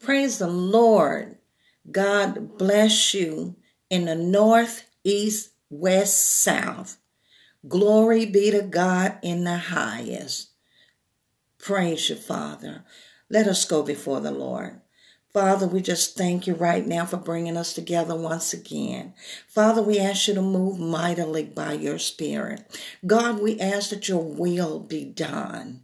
Praise the Lord. God bless you in the north, east, west, south. Glory be to God in the highest. Praise you, Father. Let us go before the Lord. Father, we just thank you right now for bringing us together once again. Father, we ask you to move mightily by your Spirit. God, we ask that your will be done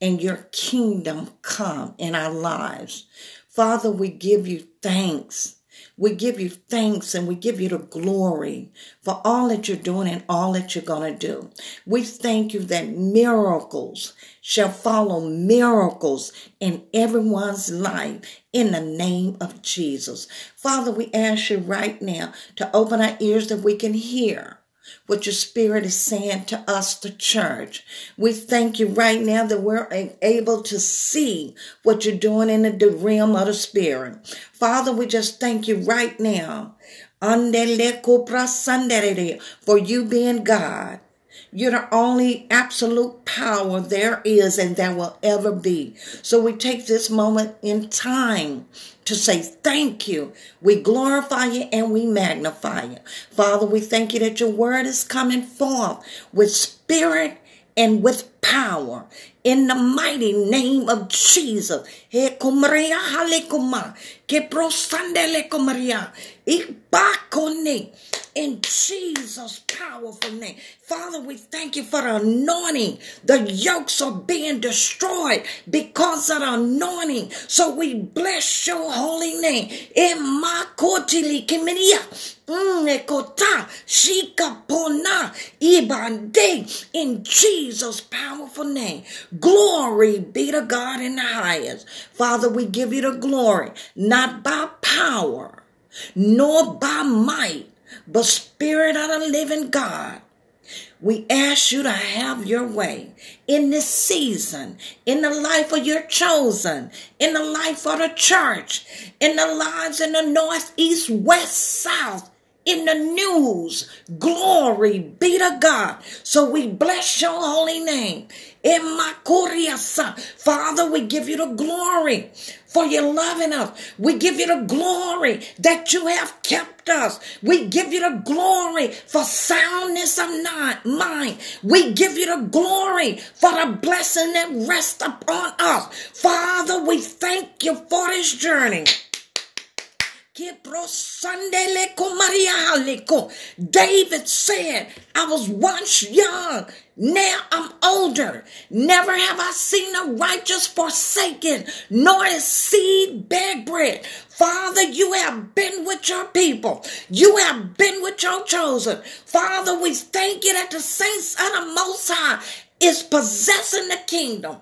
and your kingdom come in our lives. Father, we give you thanks. We give you thanks and we give you the glory for all that you're doing and all that you're going to do. We thank you that miracles shall follow miracles in everyone's life in the name of Jesus. Father, we ask you right now to open our ears that we can hear what your spirit is saying to us, the church. We thank you right now that we're able to see what you're doing in the realm of the spirit. Father, we just thank you right now for you being God. You're the only absolute power there is and there will ever be. So we take this moment in time to say thank you. We glorify you and we magnify you. Father, we thank you that your word is coming forth with spirit and with power in the mighty name of Jesus. In Jesus' powerful name. Father, we thank you for the anointing. The yokes are being destroyed because of the anointing. So we bless your holy name. In my mm, Ekota, Shikapona, Ibande, in Jesus' powerful name. Glory be to God in the highest. Father, we give you the glory, not by power, nor by might, but Spirit of the living God. We ask you to have your way in this season, in the life of your chosen, in the life of the church, in the lives in the north, east, west, south, in the news. Glory be to God. So we bless your holy name. Father, we give you the glory for your loving us. We give you the glory that you have kept us. We give you the glory for soundness of mind. We give you the glory for the blessing that rests upon us. Father, we thank you for this journey. David said, I was once young, now I'm older. Never have I seen a righteous forsaken, nor his seed beg. Father, you have been with your people. You have been with your chosen. Father, we thank you that the saints of the Most High is possessing the kingdom.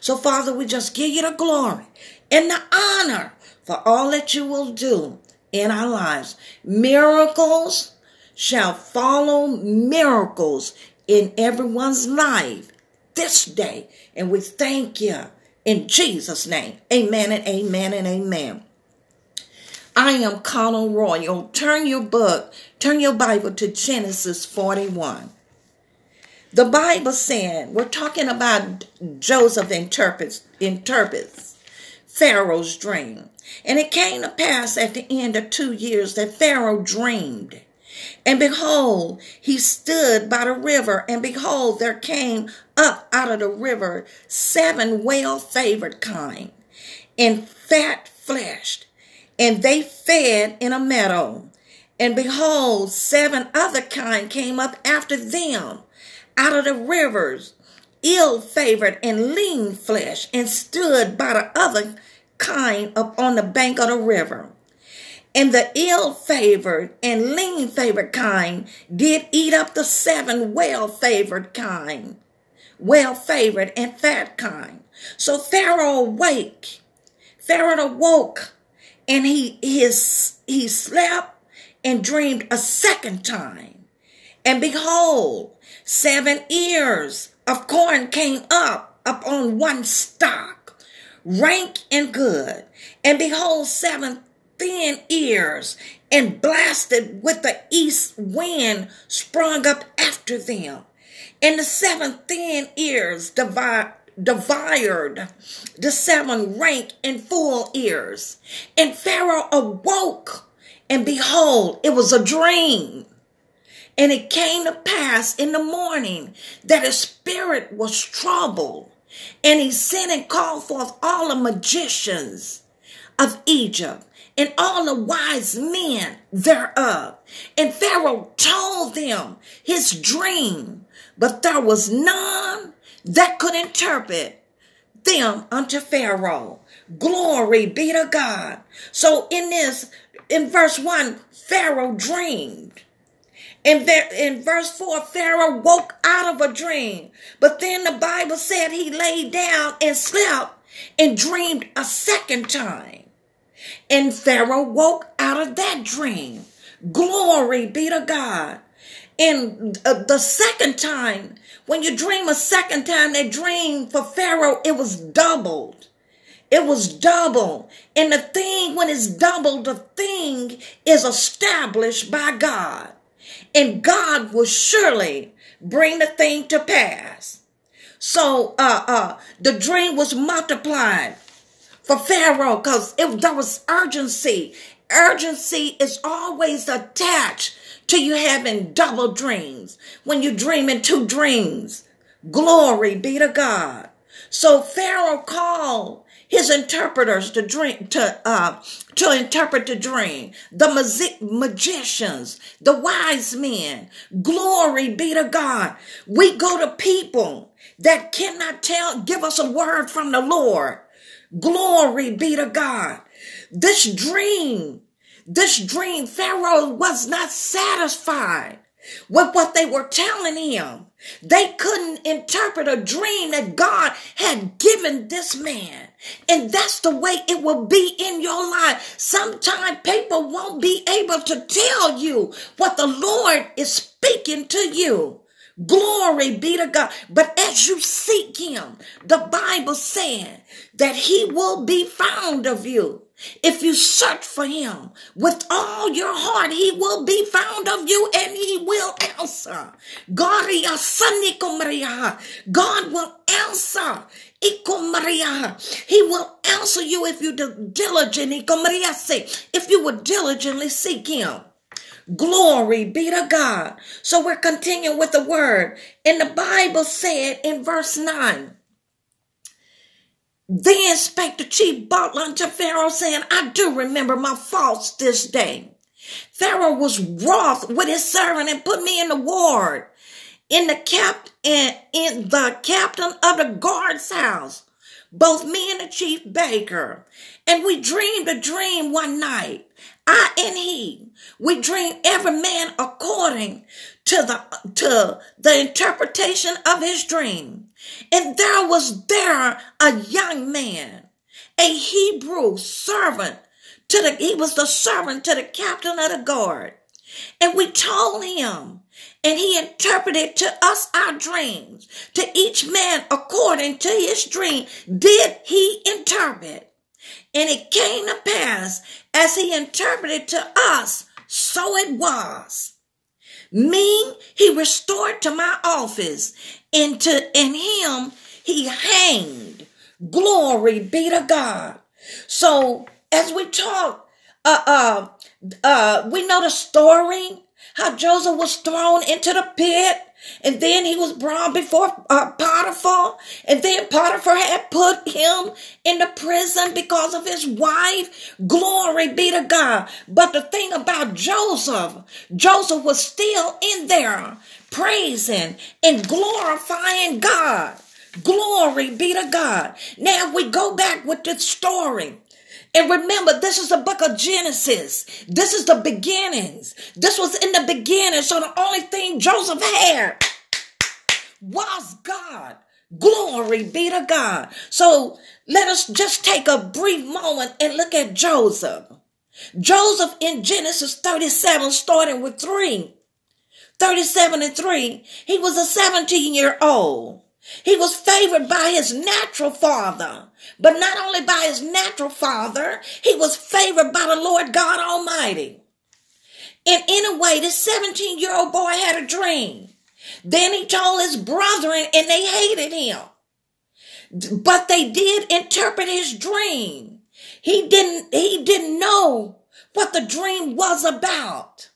So, Father, we just give you the glory and the honor for all that you will do in our lives. Miracles shall follow miracles in everyone's life this day. And we thank you in Jesus' name. Amen and amen and amen. I am Conal Royal. Turn your book, turn your Bible to Genesis 41. The Bible said, we're talking about Joseph interprets, interprets Pharaoh's dream. And it came to pass at the end of two years that Pharaoh dreamed. And behold, he stood by the river, and behold, there came up out of the river seven well favored kine, and fat fleshed and they fed in a meadow. And behold, seven other kine came up after them out of the rivers, ill favored and lean flesh, and stood by the other kine upon the bank of the river. And the ill favored and lean favored kine did eat up the seven well favored kine, well favored and fat kine. So Pharaoh awake. Pharaoh awoke and he his he slept and dreamed a second time. And behold, seven ears of corn came up upon one stalk, rank and good. And behold, seven thin ears and blasted with the east wind sprung up after them. And the seven thin ears divide, devoured the seven rank and full ears. And Pharaoh awoke, and behold, it was a dream. And it came to pass in the morning that his spirit was troubled. And he sent and called forth all the magicians of Egypt and all the wise men thereof. And Pharaoh told them his dream, but there was none that could interpret them unto Pharaoh. Glory be to God. So in this, in verse 1, Pharaoh dreamed. In, ver- in verse 4, Pharaoh woke out of a dream. But then the Bible said he lay down and slept and dreamed a second time. And Pharaoh woke out of that dream. Glory be to God. And uh, the second time, when you dream a second time, that dream for Pharaoh, it was doubled. It was double. And the thing, when it's doubled, the thing is established by God and God will surely bring the thing to pass. So uh uh the dream was multiplied for Pharaoh because there was urgency. Urgency is always attached to you having double dreams. When you dream in two dreams, glory be to God. So Pharaoh called his interpreters to dream to uh to interpret the dream. The magic, magicians. The wise men. Glory be to god. We go to people that cannot tell give us a word from the lord. Glory be to god. This dream this dream pharaoh was not satisfied with what they were telling him they couldn't interpret a dream that God had given this man. And that's the way it will be in your life. Sometimes people won't be able to tell you what the Lord is speaking to you. Glory be to God. But as you seek him, the Bible said that he will be found of you. If you search for him with all your heart, he will be found of you and he will answer. God will answer. He will answer you if you diligently, if you would diligently seek him. Glory be to God. So we're continuing with the word. And the Bible said in verse 9, then spake the chief butler unto Pharaoh, saying, I do remember my faults this day. Pharaoh was wroth with his servant and put me in the ward in the cap in, in the captain of the guard's house, both me and the chief baker. And we dreamed a dream one night. I and he. We dreamed every man according to the to the interpretation of his dream. And there was there a young man, a Hebrew servant to the, he was the servant to the captain of the guard. And we told him, and he interpreted to us our dreams, to each man according to his dream, did he interpret. And it came to pass as he interpreted to us, so it was. Me, he restored to my office, and to in him he hanged. Glory be to God. So as we talk, uh, uh, uh, we know the story how Joseph was thrown into the pit and then he was brought before uh, Potiphar. And then Potiphar had put him in the prison because of his wife. Glory be to God. But the thing about Joseph, Joseph was still in there praising and glorifying God. Glory be to God. Now we go back with this story. And remember, this is the book of Genesis. This is the beginnings. This was in the beginning. So the only thing Joseph had was God. Glory be to God. So let us just take a brief moment and look at Joseph. Joseph in Genesis 37, starting with 3. 37 and 3, he was a 17 year old. He was favored by his natural father, but not only by his natural father, he was favored by the Lord God Almighty. And in a way, this 17 year old boy had a dream. Then he told his brethren and they hated him. But they did interpret his dream. He didn't, he didn't know what the dream was about.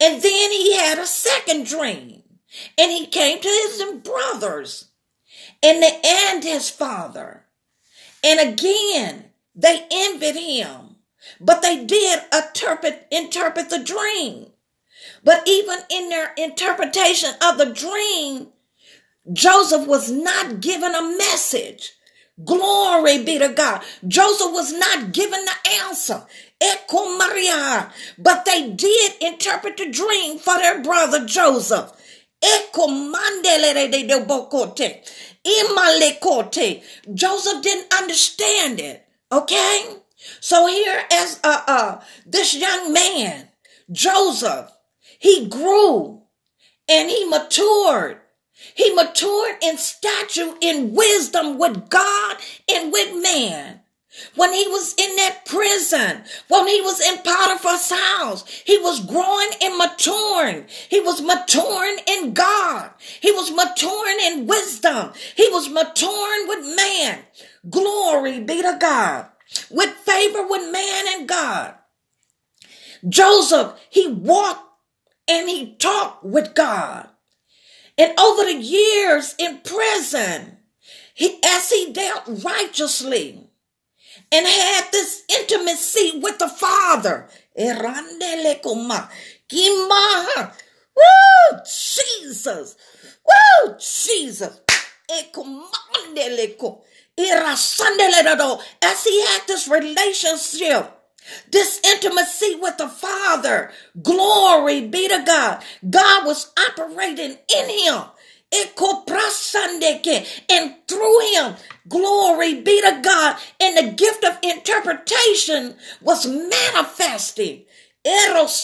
And then he had a second dream and he came to his brothers and, they, and his father. And again, they envied him, but they did interpret, interpret the dream. But even in their interpretation of the dream, Joseph was not given a message. Glory be to God. Joseph was not given the answer. Echo Maria. But they did interpret the dream for their brother Joseph. Echo Mandele de Bocote. Imalekote. Joseph didn't understand it. Okay? So here as uh uh this young man, Joseph, he grew and he matured he matured in stature, in wisdom with God and with man. When he was in that prison, when he was in Potiphar's house, he was growing and maturing. He was maturing in God. He was maturing in wisdom. He was maturing with man. Glory be to God. With favor with man and God. Joseph, he walked and he talked with God. And over the years in prison, he, as he dealt righteously and had this intimacy with the Father, Woo, Jesus. Woo, Jesus. As he had this relationship this intimacy with the Father. Glory be to God. God was operating in him. And through him, glory be to God. And the gift of interpretation was manifesting. Because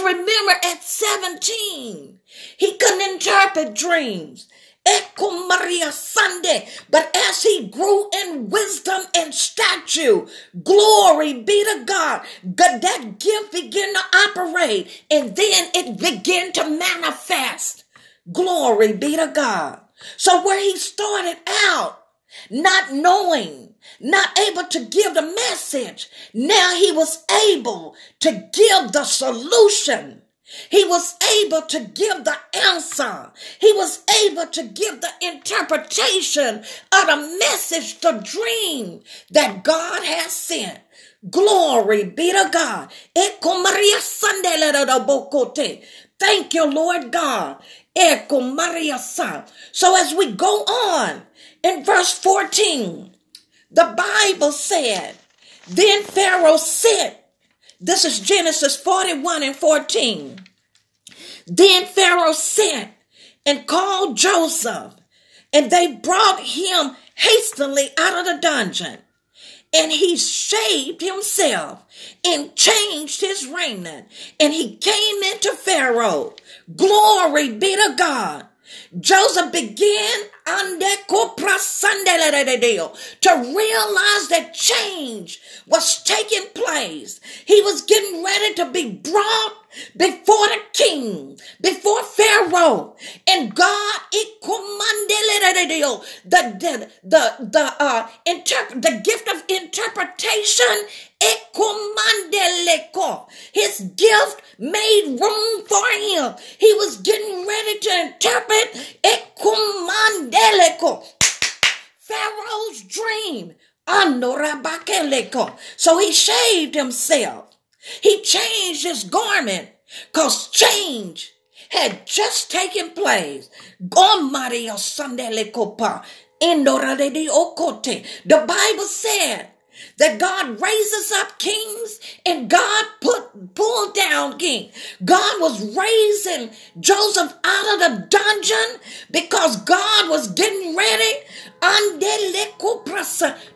remember, at 17, he couldn't interpret dreams. Echo Maria Sunday. But as he grew in wisdom and stature, glory be to God, God that gift began to operate and then it began to manifest. Glory be to God. So where he started out, not knowing, not able to give the message, now he was able to give the solution he was able to give the answer. He was able to give the interpretation of the message, the dream that God has sent. Glory be to God. Thank you, Lord God. So as we go on in verse 14, the Bible said, Then Pharaoh said, this is Genesis 41 and 14. Then Pharaoh sent and called Joseph, and they brought him hastily out of the dungeon. And he shaved himself and changed his raiment, and he came into Pharaoh. Glory be to God. Joseph began to realize that change was taking place. He was getting ready to be brought before the king, before Pharaoh, and God the the the uh the gift of interpretation his gift made room for him. He was getting ready to interpret commanded Pharaoh's dream. So he shaved himself. He changed his garment because change had just taken place. The Bible said that God raises up kings and God put pulled down king. God was raising Joseph out of the dungeon because God was getting ready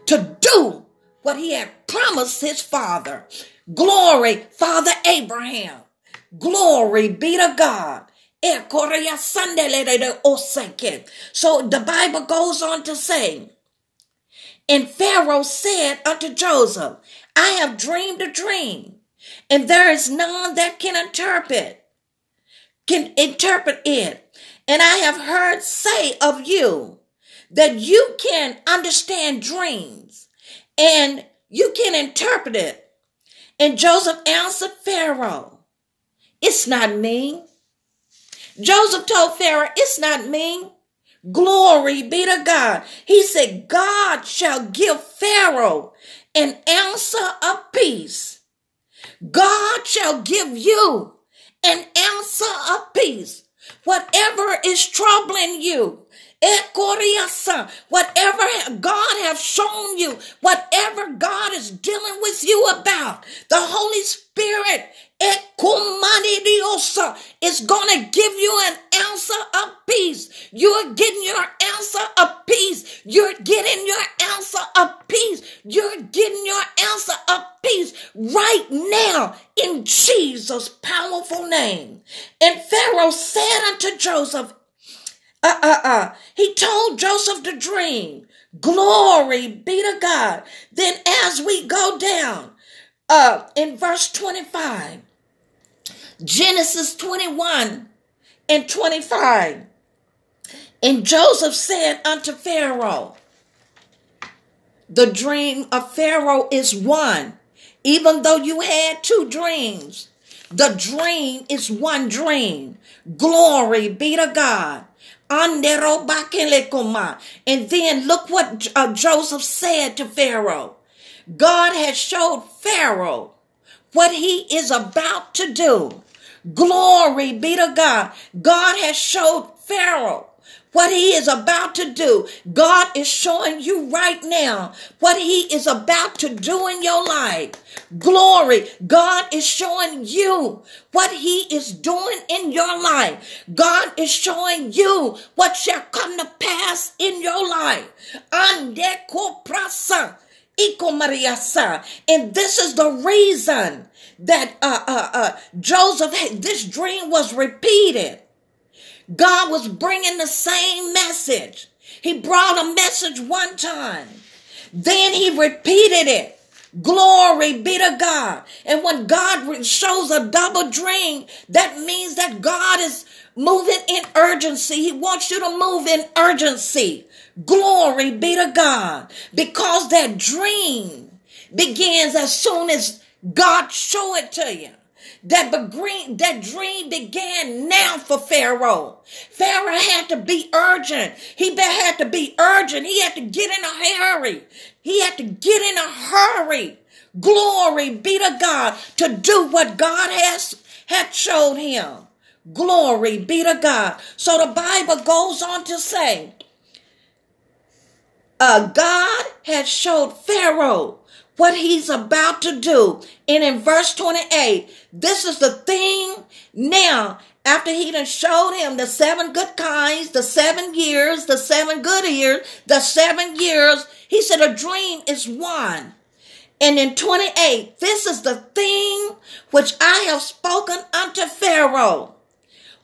to do what he had promised his father. Glory, Father Abraham. Glory be to God. So the Bible goes on to say, and Pharaoh said unto Joseph, I have dreamed a dream, and there is none that can interpret. can interpret it. And I have heard say of you that you can understand dreams and you can interpret it. And Joseph answered Pharaoh, It's not me. Joseph told Pharaoh, It's not me. Glory be to God. He said, God shall give Pharaoh an answer of peace. God shall give you an answer of peace. Whatever is troubling you, eh, Whatever God has shown you, whatever God is dealing with you about, the Holy Spirit is going to give you an answer of peace. You're getting your answer of peace. You're getting your answer of peace. You're getting your answer of peace right now in Jesus' powerful name. And Pharaoh said unto Joseph, uh, uh, uh. He told Joseph the dream. Glory be to God. Then as we go down, uh, in verse 25, Genesis 21 and 25. And Joseph said unto Pharaoh, The dream of Pharaoh is one. Even though you had two dreams, the dream is one dream. Glory be to God. And then look what uh, Joseph said to Pharaoh. God has showed Pharaoh what he is about to do. Glory be to God. God has showed Pharaoh what he is about to do. God is showing you right now what he is about to do in your life. Glory. God is showing you what he is doing in your life. God is showing you what shall come to pass in your life. And this is the reason that uh, uh, uh, Joseph, this dream was repeated. God was bringing the same message. He brought a message one time. Then he repeated it. Glory be to God. And when God shows a double dream, that means that God is moving in urgency. He wants you to move in urgency. Glory be to God. Because that dream begins as soon as God show it to you. That, green, that dream began now for Pharaoh. Pharaoh had to be urgent. He had to be urgent. He had to get in a hurry. He had to get in a hurry. Glory be to God to do what God has had showed him. Glory be to God. So the Bible goes on to say, uh, God had showed Pharaoh what he's about to do. And in verse 28, this is the thing now, after he done showed him the seven good kinds, the seven years, the seven good years, the seven years, he said a dream is one. And in 28, this is the thing which I have spoken unto Pharaoh.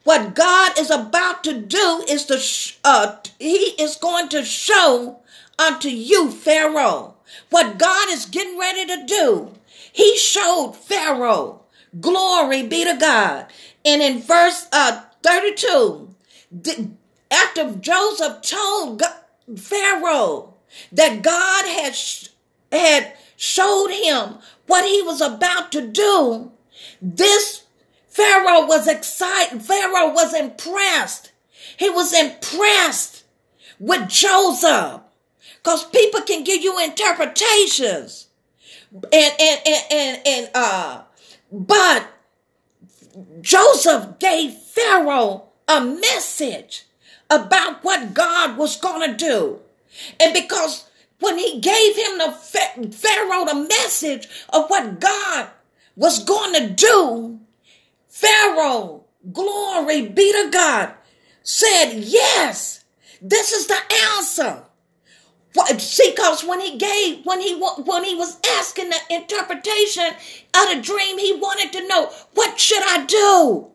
What God is about to do is to, uh, he is going to show unto you, Pharaoh what God is getting ready to do. He showed Pharaoh. Glory be to God. And in verse uh, 32, after Joseph told God, Pharaoh that God had, had showed him what he was about to do, this Pharaoh was excited. Pharaoh was impressed. He was impressed with Joseph. Because people can give you interpretations. And, and, and, and, and, uh, but Joseph gave Pharaoh a message about what God was going to do. And because when he gave him the Pharaoh the message of what God was going to do, Pharaoh, glory be to God, said, Yes, this is the answer. See, cause when he gave, when he when he was asking the interpretation of the dream, he wanted to know what should I do?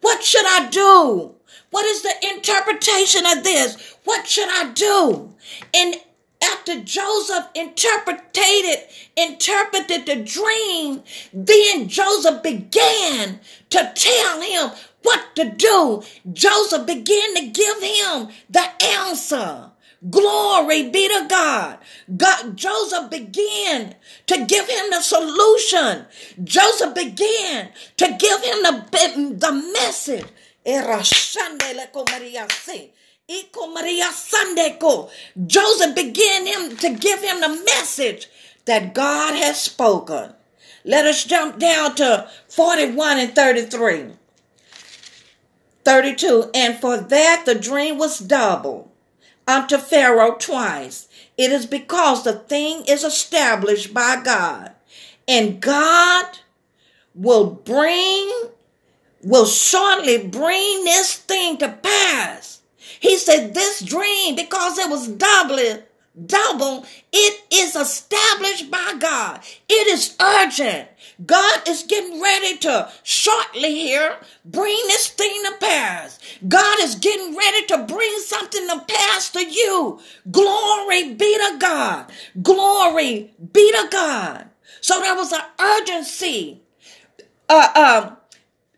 What should I do? What is the interpretation of this? What should I do? And after Joseph interpreted interpreted the dream, then Joseph began to tell him what to do, Joseph began to give him the answer. Glory be to God. God. Joseph began to give him the solution. Joseph began to give him the, the message. Joseph began him to give him the message that God has spoken. Let us jump down to 41 and 33. 32. And for that the dream was double unto Pharaoh twice. It is because the thing is established by God. And God will bring, will shortly bring this thing to pass. He said, This dream, because it was doubly double, it is established by God. It is urgent. God is getting ready to shortly here bring this thing to pass. God is getting ready to bring something to you. Glory be to God. Glory be to God. So there was an urgency. Uh, um,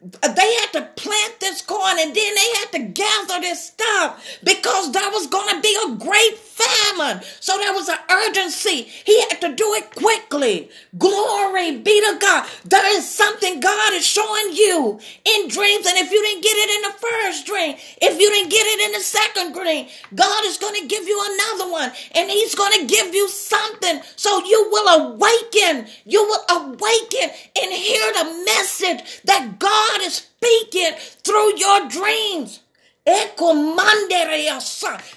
they had to plant this corn and then they had to gather this stuff because there was going to be a great famine. So there was an urgency. He had to do it quickly. Glory be to God. There is something God is showing you in dreams. And if you didn't get it in the first dream, if you didn't get it in the second dream, God is going to give you another one and he's going to give you something so you will awaken. You will awaken and hear the message that God is speaking through your dreams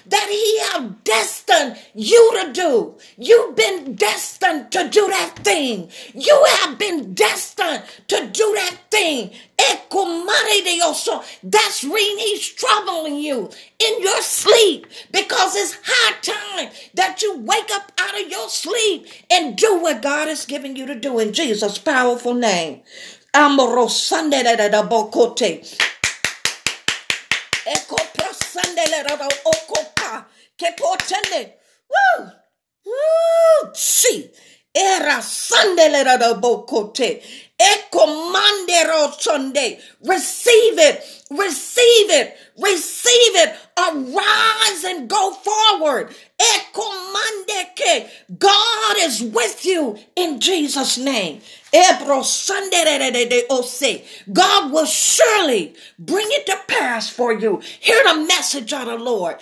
that he have destined you to do. You've been destined to do that thing. You have been destined to do that thing. That's reason he's troubling you in your sleep because it's high time that you wake up out of your sleep and do what God has given you to do in Jesus' powerful name. Amorosande da bocote. Eko prasandele rado okopa. Ke potende. Woo! Woo! See. Era sandele rado bokote. Eko mandero Sunday. Receive it. Receive it. Receive it. Arise and go forward. God is with you in Jesus' name. God will surely bring it to pass for you. Hear the message of the Lord.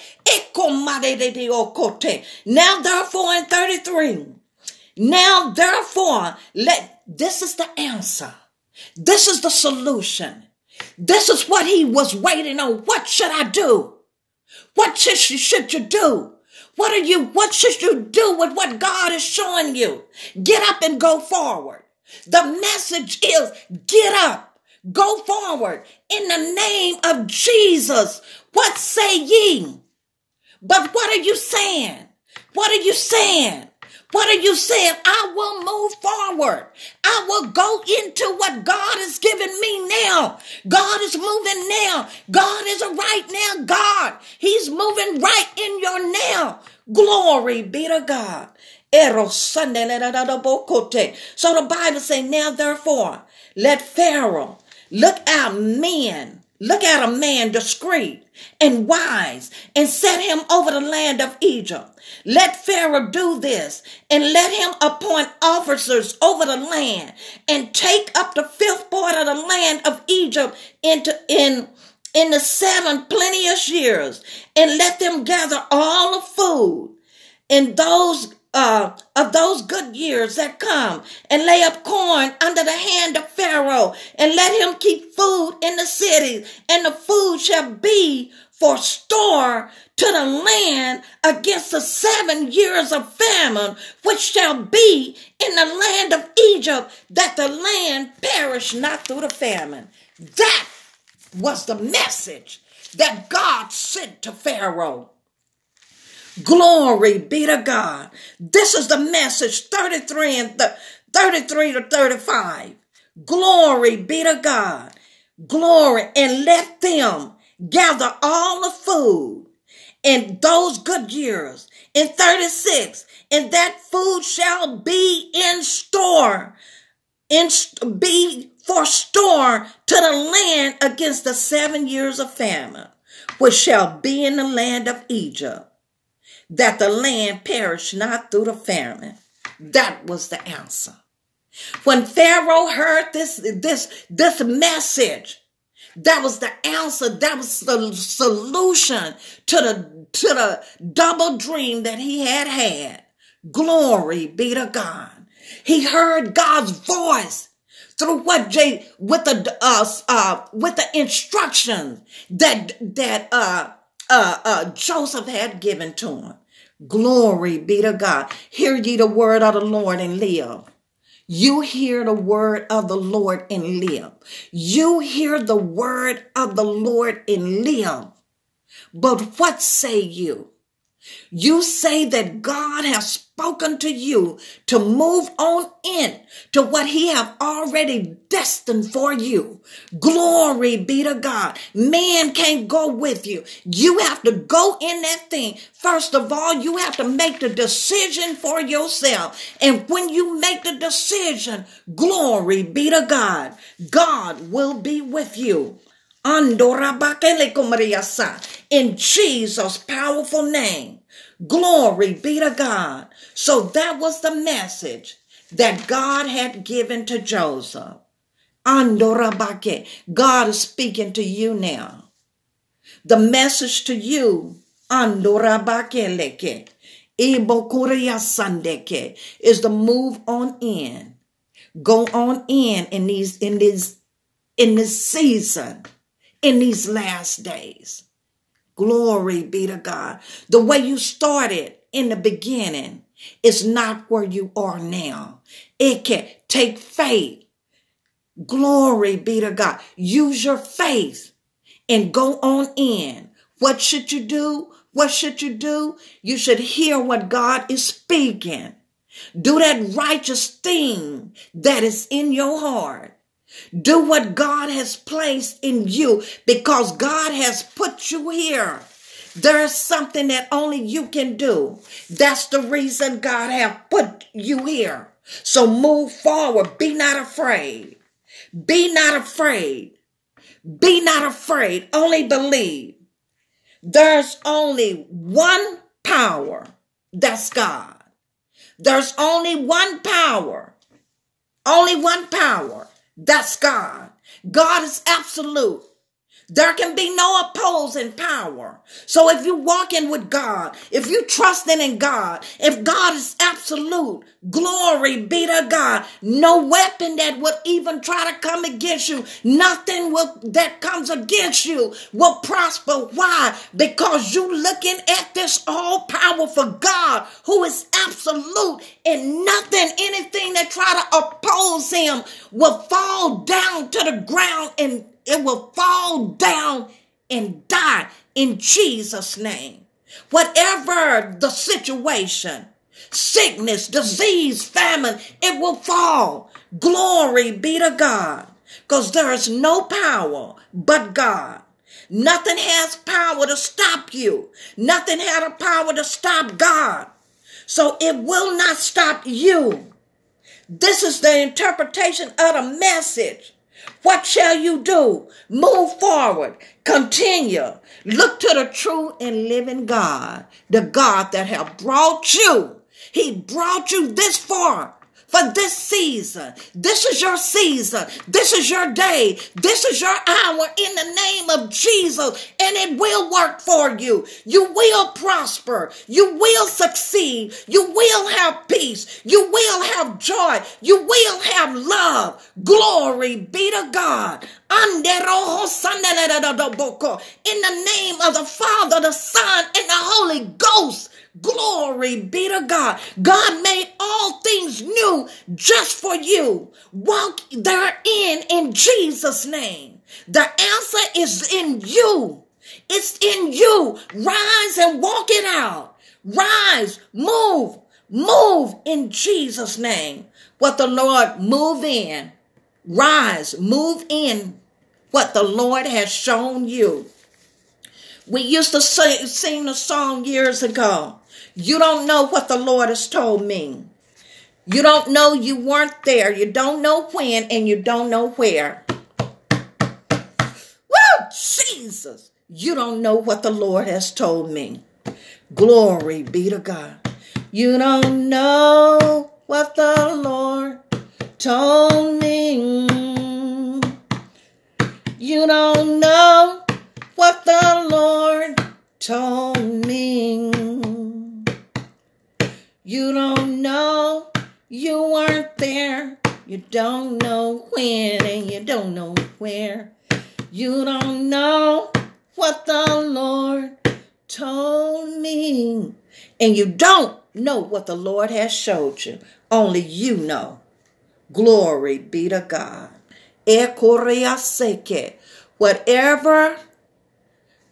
Now, therefore, in 33, now, therefore, let this is the answer. This is the solution. This is what he was waiting on. What should I do? What should, you do? What are you, what should you do with what God is showing you? Get up and go forward. The message is get up, go forward in the name of Jesus. What say ye? But what are you saying? What are you saying? What are you saying? I will move forward. I will go into what God has given me now. God is moving now. God is a right now God. He's moving right in your now. Glory be to God. So the Bible say, now therefore, let Pharaoh look out men, look at a man discreet and wise and set him over the land of Egypt. Let Pharaoh do this and let him appoint officers over the land and take up the fifth part of the land of Egypt into in in the seven plenteous years and let them gather all the food in those uh, of those good years that come and lay up corn under the hand of Pharaoh and let him keep food in the city and the food shall be for store to the land against the seven years of famine which shall be in the land of Egypt that the land perish not through the famine. That was the message that God sent to Pharaoh. Glory be to God. This is the message 33 and th- 33 to 35. Glory be to God. Glory and let them gather all the food in those good years. In 36, and that food shall be in store in, be for store to the land against the seven years of famine, which shall be in the land of Egypt, that the land perish not through the famine. That was the answer. When Pharaoh heard this, this, this message, that was the answer. That was the solution to the, to the double dream that he had had. Glory be to God. He heard God's voice through what Jay with the uh, uh with the instructions that that uh uh uh Joseph had given to him. Glory be to God. Hear ye the word of the Lord and live. You hear the word of the Lord and live. You hear the word of the Lord and live. But what say you? You say that God has spoken to you to move on in to what he have already destined for you. Glory be to God. Man can't go with you. You have to go in that thing. First of all, you have to make the decision for yourself. And when you make the decision, glory be to God. God will be with you. In Jesus' powerful name. Glory be to God. So that was the message that God had given to Joseph. Andorabake. God is speaking to you now. The message to you, Andorabakeleke, Sandeke, is to move on in. Go on in in these in this in this season, in these last days. Glory be to God. The way you started in the beginning is not where you are now. It can take faith. Glory be to God. Use your faith and go on in. What should you do? What should you do? You should hear what God is speaking. Do that righteous thing that is in your heart. Do what God has placed in you because God has put you here. There's something that only you can do. That's the reason God have put you here. So move forward. Be not afraid. Be not afraid. Be not afraid. Only believe. There's only one power. That's God. There's only one power. Only one power. That's God. God is absolute. There can be no opposing power. So if you're walking with God, if you're trusting in God, if God is absolute, glory be to God. No weapon that would even try to come against you, nothing will, that comes against you will prosper. Why? Because you looking at this all powerful God who is absolute and nothing, anything that try to oppose him will fall down to the ground and it will fall down and die in Jesus' name. Whatever the situation, sickness, disease, famine, it will fall. Glory be to God. Because there is no power but God. Nothing has power to stop you. Nothing had a power to stop God. So it will not stop you. This is the interpretation of the message. What shall you do? Move forward. Continue. Look to the true and living God, the God that have brought you. He brought you this far for this season. This is your season. This is your day. This is your hour in the name of Jesus, and it will work for you. You will prosper. You will succeed. You will have peace. You will have joy. You will have love. Glory be to God. In the name of the Father, the Son, and the Holy Ghost. Glory be to God. God made all things new just for you. Walk therein in Jesus' name. The answer is in you. It's in you. Rise and walk it out. Rise, move, move in Jesus' name. What the Lord move in. Rise, move in what the Lord has shown you. We used to sing, sing the song years ago. You don't know what the Lord has told me. You don't know you weren't there. You don't know when and you don't know where. Woo! Jesus! You don't know what the Lord has told me. Glory be to God. You don't know what the Lord told me. You don't know what the Lord told me. You don't know, you weren't there. You don't know when and you don't know where. You don't know what the Lord told me. And you don't know what the Lord has showed you. Only you know. Glory be to God. Whatever,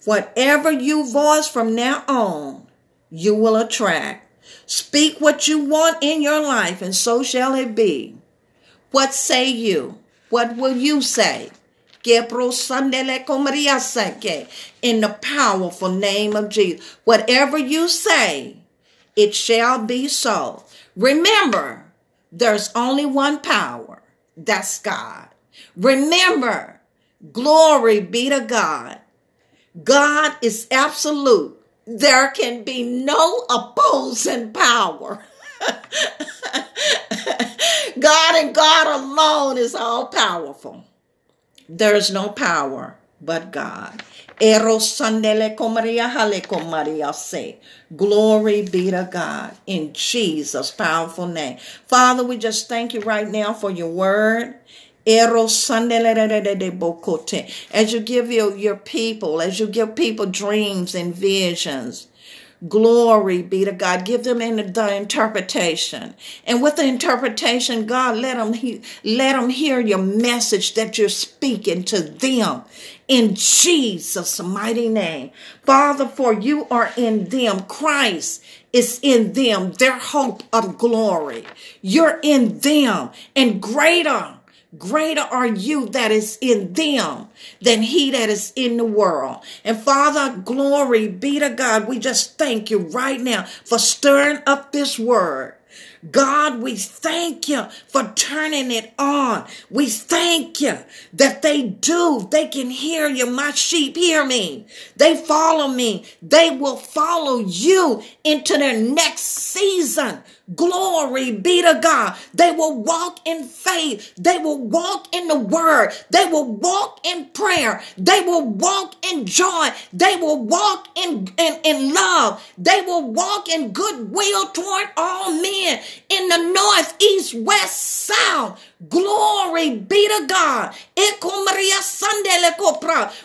whatever you voice from now on, you will attract. Speak what you want in your life, and so shall it be. What say you? What will you say? In the powerful name of Jesus. Whatever you say, it shall be so. Remember, there's only one power. That's God. Remember, glory be to God. God is absolute. There can be no opposing power. God and God alone is all powerful. There's no power but God. Glory be to God in Jesus' powerful name. Father, we just thank you right now for your word. As you give your, your people, as you give people dreams and visions, Glory be to God. Give them in the interpretation. And with the interpretation, God, let them, he, let them hear your message that you're speaking to them in Jesus' mighty name. Father, for you are in them. Christ is in them, their hope of glory. You're in them and greater Greater are you that is in them than he that is in the world. And Father, glory be to God. We just thank you right now for stirring up this word. God, we thank you for turning it on. We thank you that they do. They can hear you. My sheep hear me. They follow me. They will follow you into their next season. Glory be to God. They will walk in faith. They will walk in the word. They will walk in prayer. They will walk in joy. They will walk in, in, in love. They will walk in goodwill toward all men in the north, east, west, south. Glory be to God.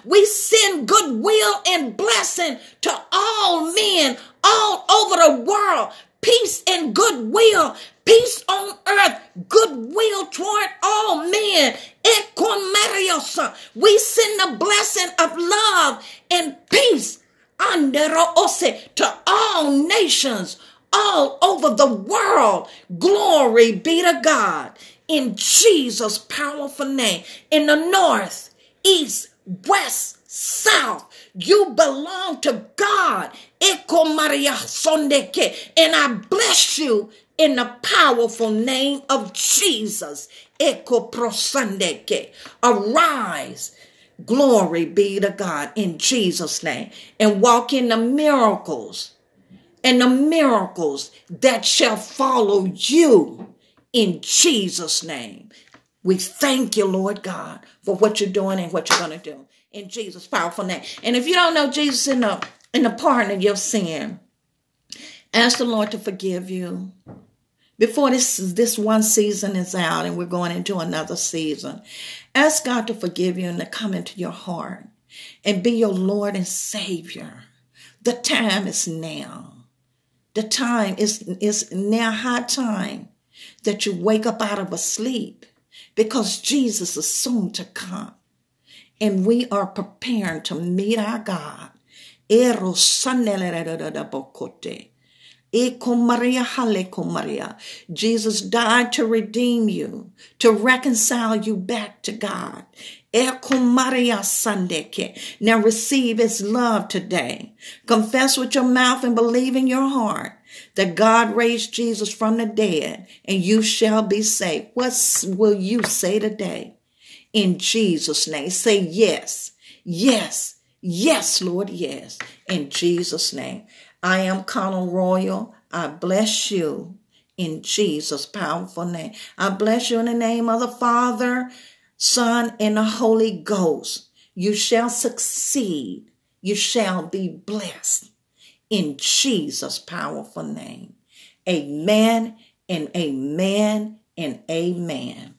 We send goodwill and blessing to all men all over the world peace and goodwill, peace on earth, goodwill toward all men. We send the blessing of love and peace to all nations all over the world. Glory be to God in Jesus' powerful name. In the north, east, west, south, you belong to God. And I bless you in the powerful name of Jesus. Echo prosondekay arise. Glory be to God in Jesus' name. And walk in the miracles and the miracles that shall follow you in Jesus' name. We thank you, Lord God, for what you're doing and what you're going to do in Jesus' powerful name. And if you don't know Jesus in in the pardon of your sin, ask the Lord to forgive you. Before this this one season is out and we're going into another season, ask God to forgive you and to come into your heart and be your Lord and Savior. The time is now. The time is, is now high time that you wake up out of a sleep because Jesus is soon to come and we are preparing to meet our God. Maria. Jesus died to redeem you, to reconcile you back to God. Now receive his love today. Confess with your mouth and believe in your heart that God raised Jesus from the dead and you shall be saved. What will you say today? In Jesus' name, say yes, yes, yes, Lord, yes. In Jesus' name. I am Conal Royal. I bless you in Jesus' powerful name. I bless you in the name of the Father, Son, and the Holy Ghost. You shall succeed. You shall be blessed in Jesus' powerful name. Amen and amen and amen.